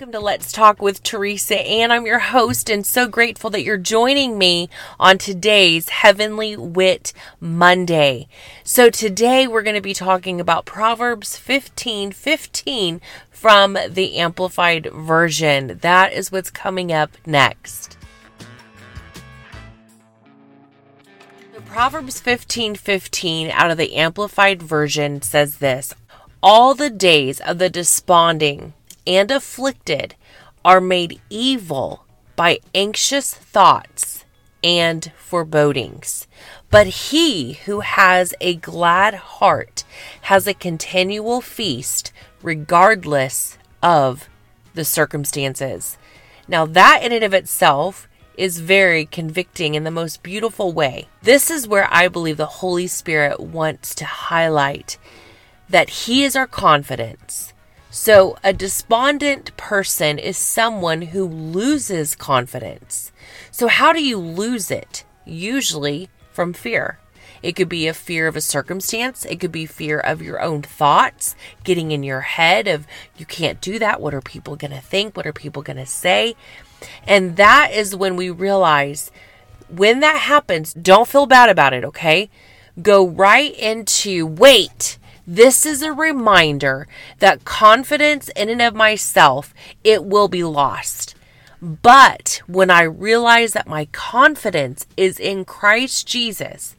welcome to Let's Talk with Teresa and I'm your host and so grateful that you're joining me on today's Heavenly Wit Monday. So today we're going to be talking about Proverbs 15 15 from the Amplified Version. That is what's coming up next. Proverbs 15 15 out of the Amplified Version says this All the days of the desponding and afflicted are made evil by anxious thoughts and forebodings. But he who has a glad heart has a continual feast regardless of the circumstances. Now, that in and of itself is very convicting in the most beautiful way. This is where I believe the Holy Spirit wants to highlight that He is our confidence so, a despondent person is someone who loses confidence. So, how do you lose it? Usually from fear. It could be a fear of a circumstance. It could be fear of your own thoughts, getting in your head of, you can't do that. What are people going to think? What are people going to say? And that is when we realize when that happens, don't feel bad about it, okay? Go right into, wait, this is a reminder that confidence in and of myself, it will be lost. But when I realize that my confidence is in Christ Jesus,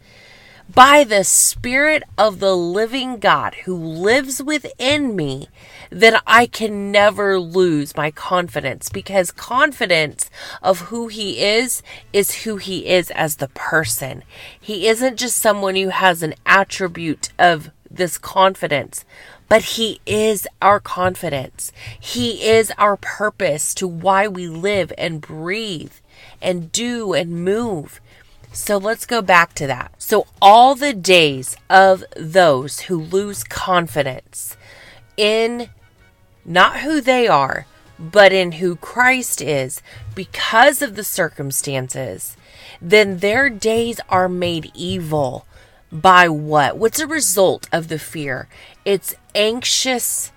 by the Spirit of the living God who lives within me, then I can never lose my confidence because confidence of who He is is who He is as the person. He isn't just someone who has an attribute of this confidence. But He is our confidence. He is our purpose to why we live and breathe and do and move. So let's go back to that. So, all the days of those who lose confidence in not who they are, but in who Christ is because of the circumstances, then their days are made evil by what? What's a result of the fear? It's anxious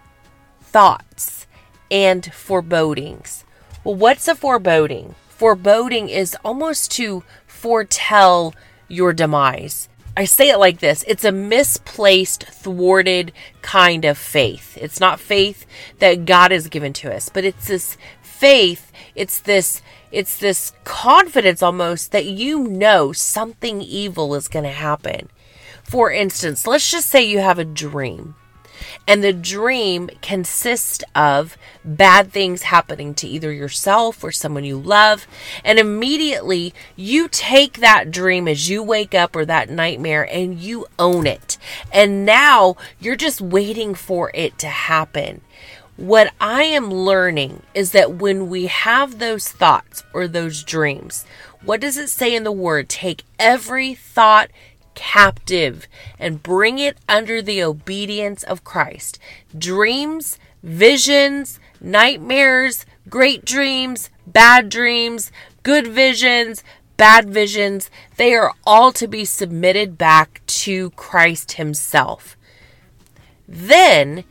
thoughts and forebodings. Well, what's a foreboding? Foreboding is almost to foretell your demise. I say it like this it's a misplaced, thwarted kind of faith. It's not faith that God has given to us, but it's this faith, it's this it's this confidence almost that you know something evil is going to happen. For instance, let's just say you have a dream. And the dream consists of bad things happening to either yourself or someone you love. And immediately you take that dream as you wake up or that nightmare and you own it. And now you're just waiting for it to happen. What I am learning is that when we have those thoughts or those dreams, what does it say in the word? Take every thought captive and bring it under the obedience of Christ. Dreams, visions, nightmares, great dreams, bad dreams, good visions, bad visions, they are all to be submitted back to Christ Himself. Then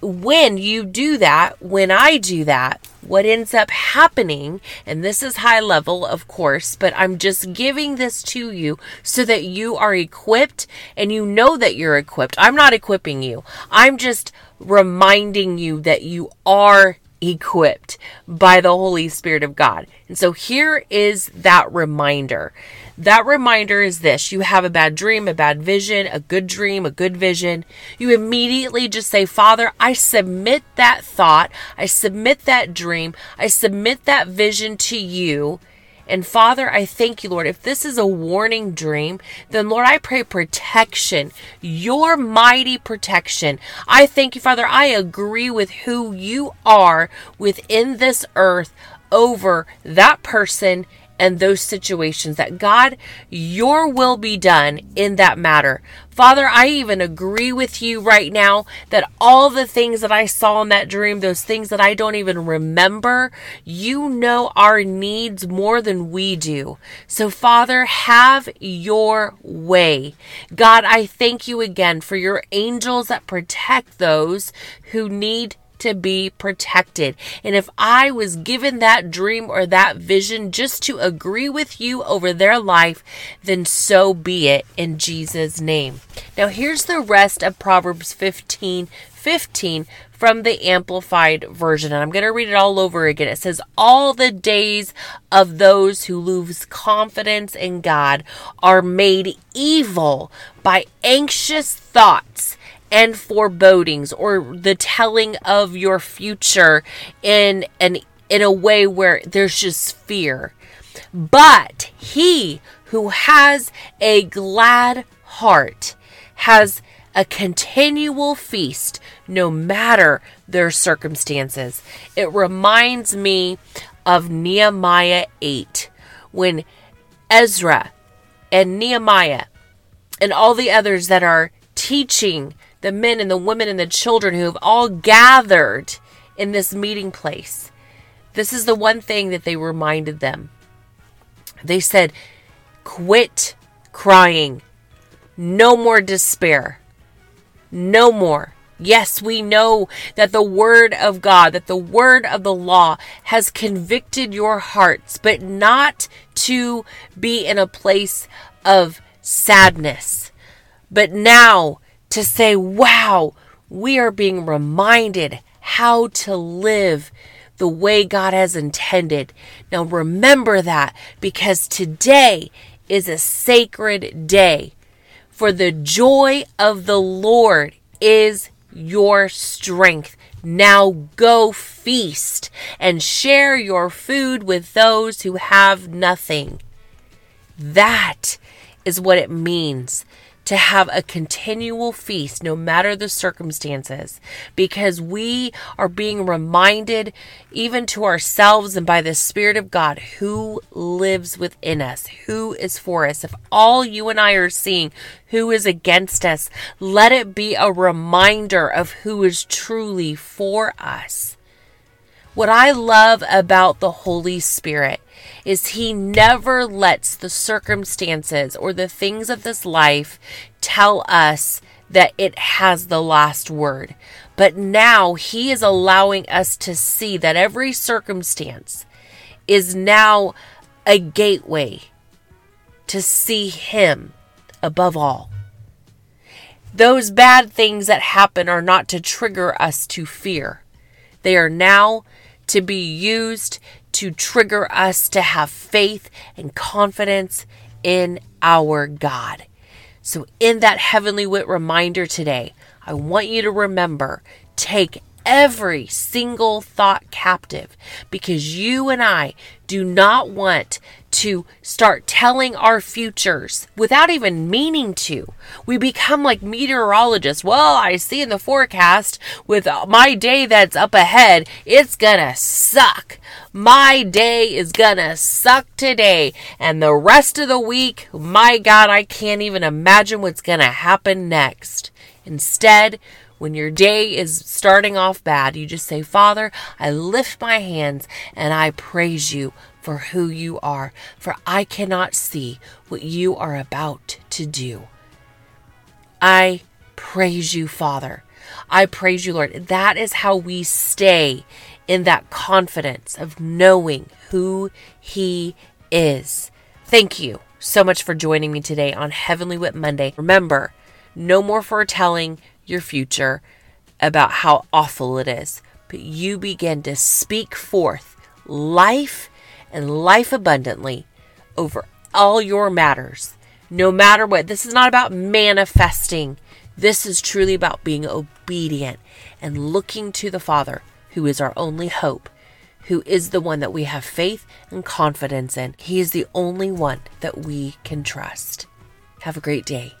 when you do that, when I do that, what ends up happening, and this is high level, of course, but I'm just giving this to you so that you are equipped and you know that you're equipped. I'm not equipping you, I'm just reminding you that you are equipped by the Holy Spirit of God. And so here is that reminder. That reminder is this you have a bad dream, a bad vision, a good dream, a good vision. You immediately just say, Father, I submit that thought, I submit that dream, I submit that vision to you. And Father, I thank you, Lord. If this is a warning dream, then Lord, I pray protection, your mighty protection. I thank you, Father. I agree with who you are within this earth over that person and those situations that God, your will be done in that matter. Father, I even agree with you right now that all the things that I saw in that dream, those things that I don't even remember, you know our needs more than we do. So, Father, have your way. God, I thank you again for your angels that protect those who need to be protected. And if I was given that dream or that vision just to agree with you over their life, then so be it in Jesus' name. Now, here's the rest of Proverbs 15 15 from the Amplified Version. And I'm going to read it all over again. It says, All the days of those who lose confidence in God are made evil by anxious thoughts and forebodings or the telling of your future in an in a way where there's just fear. But he who has a glad heart has a continual feast no matter their circumstances. It reminds me of Nehemiah 8 when Ezra and Nehemiah and all the others that are teaching the men and the women and the children who have all gathered in this meeting place. This is the one thing that they reminded them. They said, Quit crying. No more despair. No more. Yes, we know that the Word of God, that the Word of the law has convicted your hearts, but not to be in a place of sadness, but now to say, wow, we are being reminded how to live the way God has intended. Now remember that because today is a sacred day. For the joy of the Lord is your strength. Now go feast and share your food with those who have nothing. That is what it means to have a continual feast no matter the circumstances because we are being reminded even to ourselves and by the spirit of God who lives within us who is for us. If all you and I are seeing who is against us let it be a reminder of who is truly for us what I love about the Holy Spirit is He never lets the circumstances or the things of this life tell us that it has the last word. But now He is allowing us to see that every circumstance is now a gateway to see Him above all. Those bad things that happen are not to trigger us to fear. They are now to be used to trigger us to have faith and confidence in our God. So, in that heavenly wit reminder today, I want you to remember take every single thought captive because you and I do not want to start telling our futures without even meaning to. We become like meteorologists. Well, I see in the forecast with my day that's up ahead, it's gonna suck. My day is gonna suck today. And the rest of the week, my God, I can't even imagine what's gonna happen next. Instead, when your day is starting off bad, you just say, Father, I lift my hands and I praise you for who you are, for I cannot see what you are about to do. I praise you, Father. I praise you, Lord. That is how we stay in that confidence of knowing who He is. Thank you so much for joining me today on Heavenly Wit Monday. Remember, no more foretelling, your future about how awful it is, but you begin to speak forth life and life abundantly over all your matters. No matter what, this is not about manifesting. This is truly about being obedient and looking to the Father, who is our only hope, who is the one that we have faith and confidence in. He is the only one that we can trust. Have a great day.